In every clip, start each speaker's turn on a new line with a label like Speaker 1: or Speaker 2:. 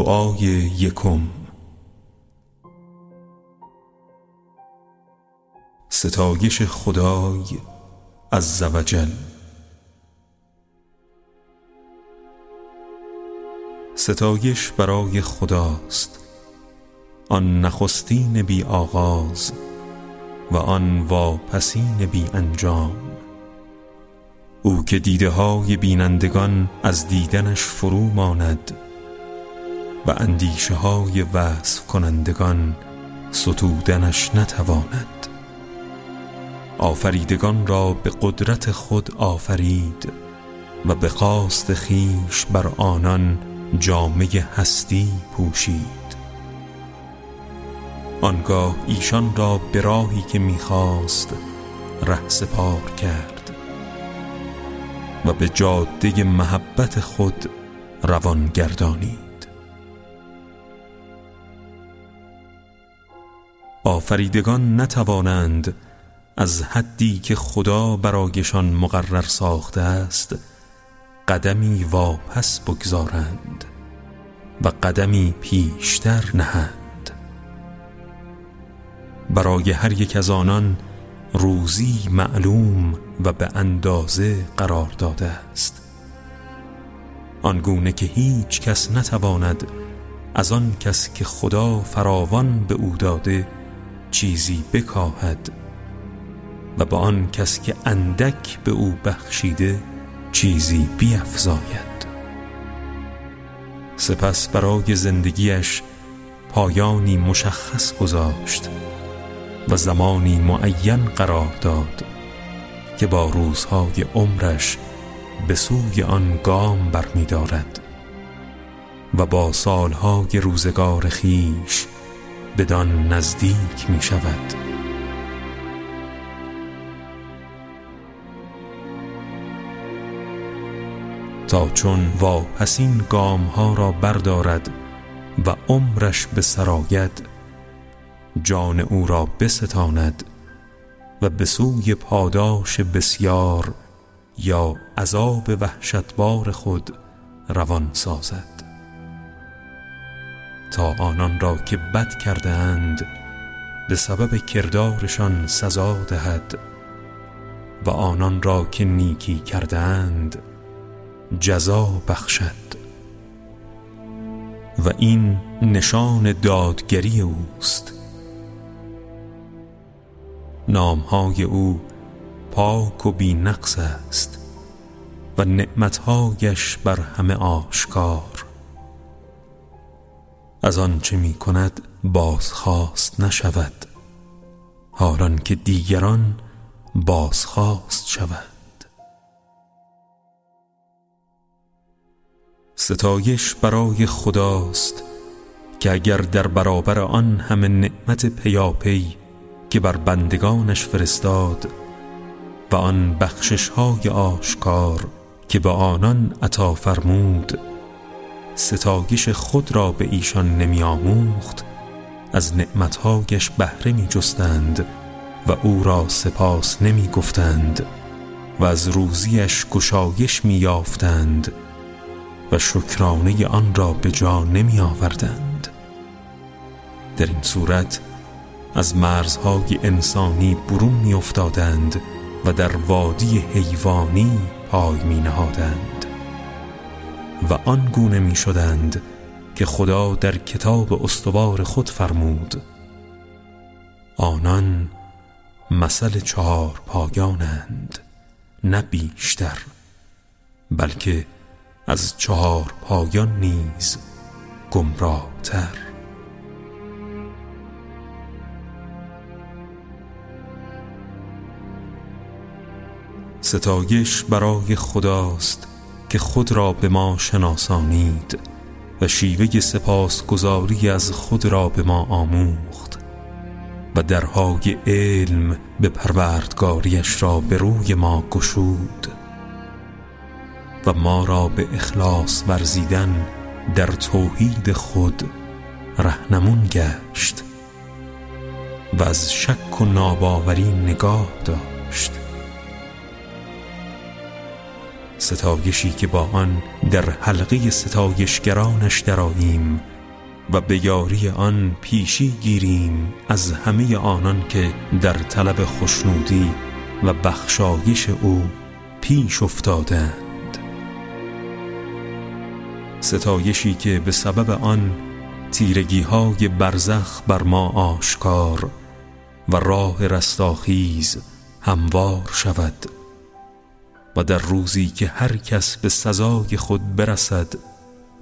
Speaker 1: دعای یکم. ستایش خدای از زوجل ستایش برای خداست. آن نخستین بی آغاز و آن واپسین بی انجام. او که دیده های بینندگان از دیدنش فرو ماند و اندیشه های وصف کنندگان ستودنش نتواند. آفریدگان را به قدرت خود آفرید و به قاست خیش بر آنان جامعه هستی پوشید. آنگاه ایشان را به راهی که می‌خواست ره سپار کرد و به جاده محبت خود روان گردانید آفریدگان نتوانند از حدی که خدا برایشان مقرر ساخته است قدمی واپس بگذارند و قدمی پیشتر نهند. برای هر یک از آنان روزی معلوم و به اندازه قرار داده است. آنگونه که هیچ کس نتواند از آن کس که خدا فراوان به او داده چیزی بکاهد و با آن کس که اندک به او بخشیده چیزی بیافزاید سپس برای زندگیش پایانی مشخص گذاشت و زمانی معین قرار داد که با روزهای عمرش به سوی آن گام برمیدارد و با سالهای روزگار خیش بدان نزدیک می شود. تا چون واپسین گام ها را بردارد و عمرش به سراید جان او را بستاند و به سوی پاداش بسیار یا عذاب وحشتبار خود روان سازد. تا آنان را که بد اند به سبب کردارشان سزا دهد و آنان را که نیکی اند جزا بخشد. و این نشان دادگری اوست. نامهای او پاک و بی نقص است و نعمتهایش بر همه آشکار. از آنچه می کند بازخواست نشود. حالان که دیگران بازخواست شود. ستایش برای خداست که اگر در برابر آن همه نعمت پیاپی که بر بندگانش فرستاد و آن بخشش های آشکار که به آنان عطا فرمود ستایش خود را به ایشان نمی آموخت از نعمتهایش بهره می جستند و او را سپاس نمی گفتند و از روزیش گشایش می یافتند و شکرانه آن را به جا نمی آوردند در این صورت از مرزهای انسانی برون می افتادند و در وادی حیوانی پای می نهادند و آن گونه می شدند که خدا در کتاب استوار خود فرمود. آنان مثل چهار پایانند نه بیشتر بلکه از چهار پایان نیز تر ستایش برای خداست که خود را به ما شناسانید و شیوه سپاسگزاری از خود را به ما آموخت و درهای علم به پروردگاریش را به روی ما گشود و ما را به اخلاص ورزیدن در توحید خود رهنمون گشت و از شک و ناباوری نگاه داشت ستایشی که با آن در حلقه ستایشگرانش دراییم و به یاری آن پیشی گیریم از همه آنان که در طلب خشنودی و بخشایش او پیش افتادند. ستایشی که به سبب آن تیرگی های برزخ بر ما آشکار و راه رستاخیز هموار شود. و در روزی که هر کس به سزای خود برسد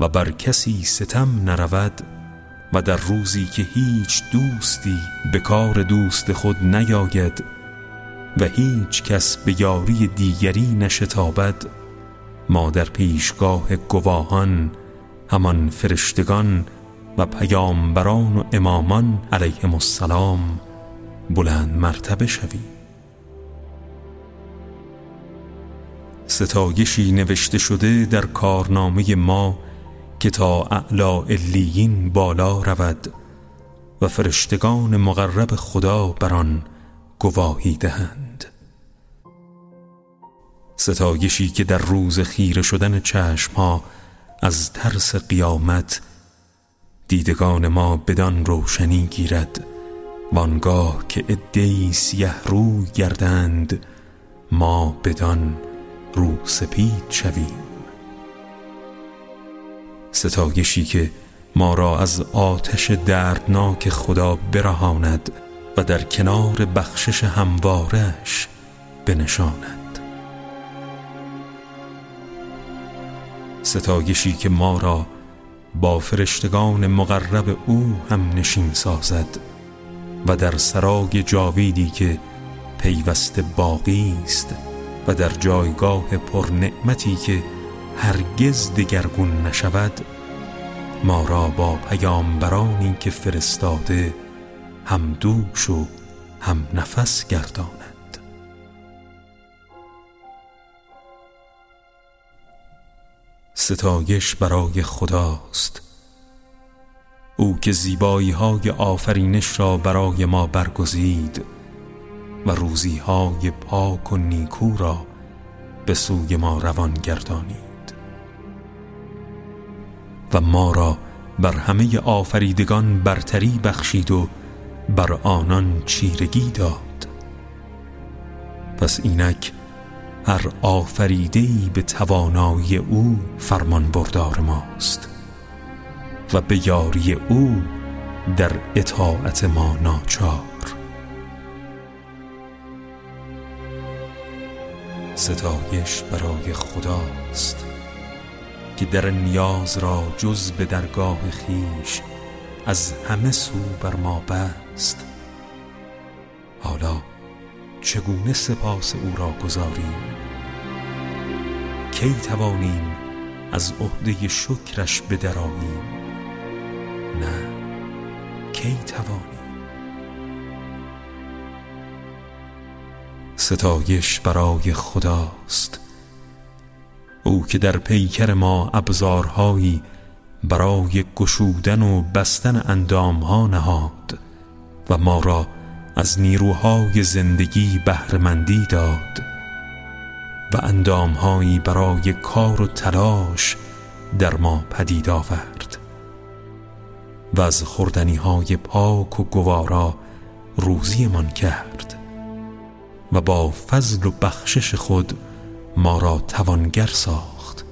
Speaker 1: و بر کسی ستم نرود و در روزی که هیچ دوستی به کار دوست خود نیاید و هیچ کس به یاری دیگری نشتابد ما در پیشگاه گواهان همان فرشتگان و پیامبران و امامان علیهم السلام بلند مرتبه شویم. ستایشی نوشته شده در کارنامه ما که تا اعلا علیین بالا رود و فرشتگان مقرب خدا بر آن گواهی دهند. ستایشی که در روز خیره شدن چشمها از ترس قیامت دیدگان ما بدان روشنی گیرد وانگاه که ادهی سیه روی گردند ما بدان رو سپید شویم. ستایشی که ما را از آتش دردناک خدا برهاند و در کنار بخشش هموارش بنشاند. ستایشی که ما را با فرشتگان مقرب او هم نشین سازد و در سرای جاویدی که پیوسته باقی است و در جایگاه پرنعمتی که هرگز دگرگون نشود ما را با پیامبرانی که فرستاده هم دوش و هم نفس گرداند. ستایش برای خداست. او که زیبایی های آفرینش را برای ما برگزید و روزی های پاک و نیکو را به سوی ما روان گردانید. و ما را بر همه آفریدگان برتری بخشید و بر آنان چیرگی داد. پس اینک هر آفریدهی به توانایی او فرمان بردار ماست و به یاری او در اطاعت ما ناچار. ستایش برای خداست که در نیاز را جز به درگاه خیش از همه سو بر ما بست. حالا چگونه سپاس او را گذاریم؟ کی توانیم از عهده شکرش بدراییم؟ نه کی توانیم؟ ستایش برای خداست. او که در پیکر ما ابزارهایی برای گشودن و بستن اندامها نهاد و ما را از نیروهای زندگی بهرهمندی داد و اندامهایی برای کار و تلاش در ما پدید آورد و از خوردنی های پاک و گوارا روزیمان کرد. و با فضل و بخشش خود ما را توانگر ساخت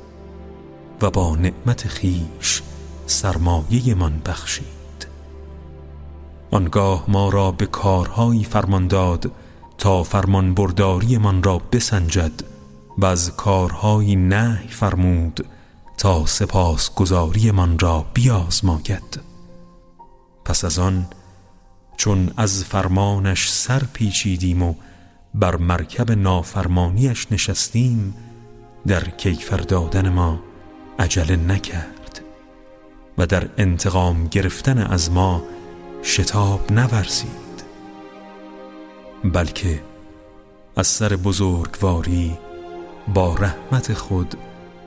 Speaker 1: و با نعمت خیش سرمایه من بخشید. آنگاه ما را به کارهایی فرمان داد تا فرمان برداری من را بسنجد و از کارهایی نهی فرمود تا سپاس گذاری من را بیازماید. پس از آن چون از فرمانش سر پیچیدیم و بر مرکب نافرمانیش نشستیم در کیفر دادن ما عجله نکرد و در انتقام گرفتن از ما شتاب نورزید بلکه از سر بزرگواری با رحمت خود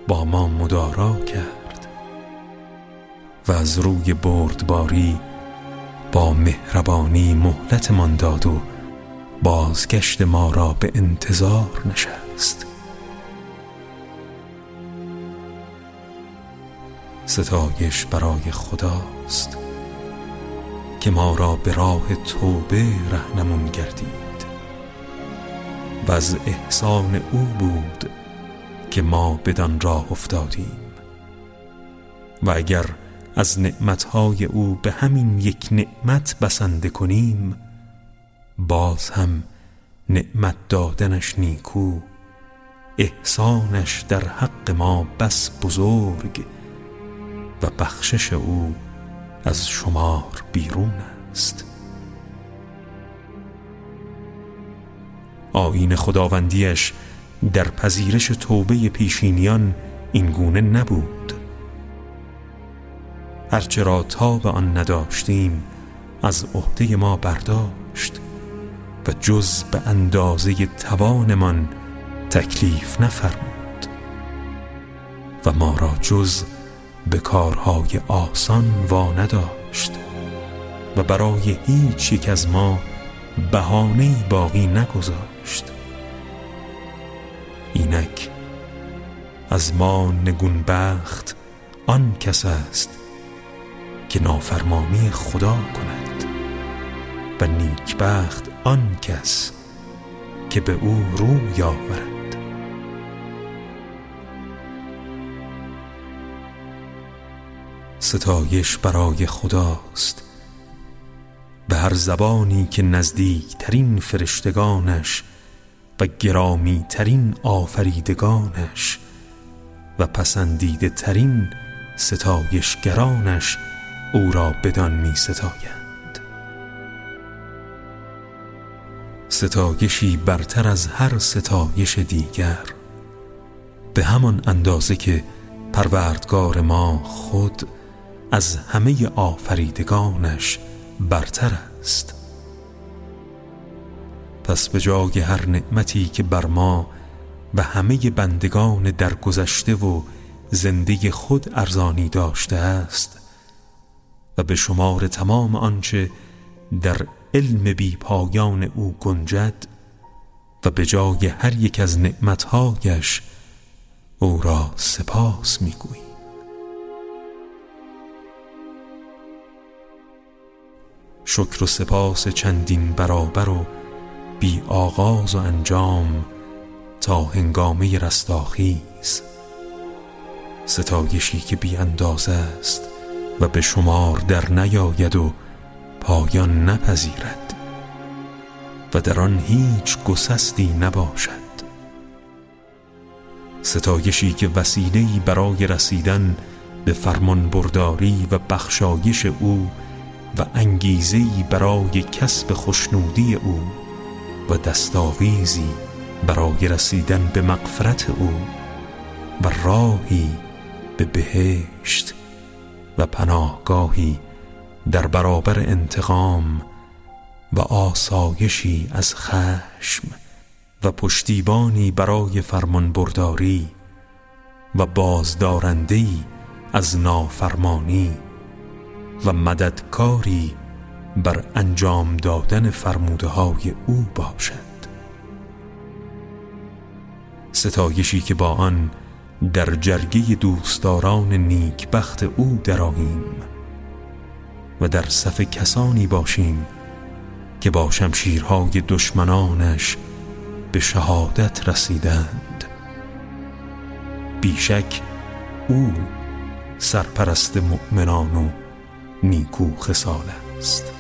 Speaker 1: با ما مدارا کرد و از روی بردباری با مهربانی مهلتمان داد و بازگشت ما را به انتظار نشست. ستایش برای خداست که ما را به راه توبه رهنمون گردید. و از احسان او بود که ما بدان راه افتادیم. و اگر از نعمتهای او به همین یک نعمت بسنده کنیم باز هم نعمت دادنش نیکو احسانش در حق ما بس بزرگ و بخشش او از شمار بیرون است. آین خداوندیش در پذیرش توبه پیشینیان این گونه نبود. هرچه را تا به آن نداشتیم از عهده ما برداشت. و جز به اندازه توانمان تکلیف نفرمود و ما را جز به کارهای آسان وا نداشت و برای هیچ یک از ما بهانه باقی نگذاشت. اینک از ما نگون بخت آن کس است که نافرمانی خدا کند و نیکبخت آن کس که به او رو آورد ستایش برای خداست. به هر زبانی که نزدیکترین فرشتگانش و گرامی ترین آفریدگانش و پسندیده ترین ستایشگرانش او را بدان می ستایند ستایشی برتر از هر ستایش دیگر. به همان اندازه که پروردگار ما خود از همه آفریدگانش برتر است. پس به جای هر نعمتی که بر ما و همه بندگان در گذشته و زنده خود ارزانی داشته است و به شمار تمام آنچه در علم بی پایان او گنجد و به جای هر یک از نعمتهایش او را سپاس می‌گوییم شکر و سپاس چندین برابر و بی آغاز و انجام تا هنگامه رستاخیز. ستایشی که بی اندازه است و به شمار در نیاید و پایان نپذیرد و در آن هیچ گسستی نباشد. ستایشی که وسیله‌ای برای رسیدن به فرمان برداری و بخشایش او و انگیزه‌ای برای کسب خوشنودی او و دستاویزی برای رسیدن به مغفرت او و راهی به بهشت و پناهگاهی در برابر انتقام و آسایشی از خشم و پشتیبانی برای فرمانبرداری و بازدارندهی از نافرمانی و مددکاری بر انجام دادن فرموده های او باشد. ستایشی که با آن در جرگه دوستداران نیکبخت او دراییم و در صف کسانی باشیم که با شمشیرهای دشمنانش به شهادت رسیدند. بیشک او سرپرست مؤمنان و نیکو خسال است.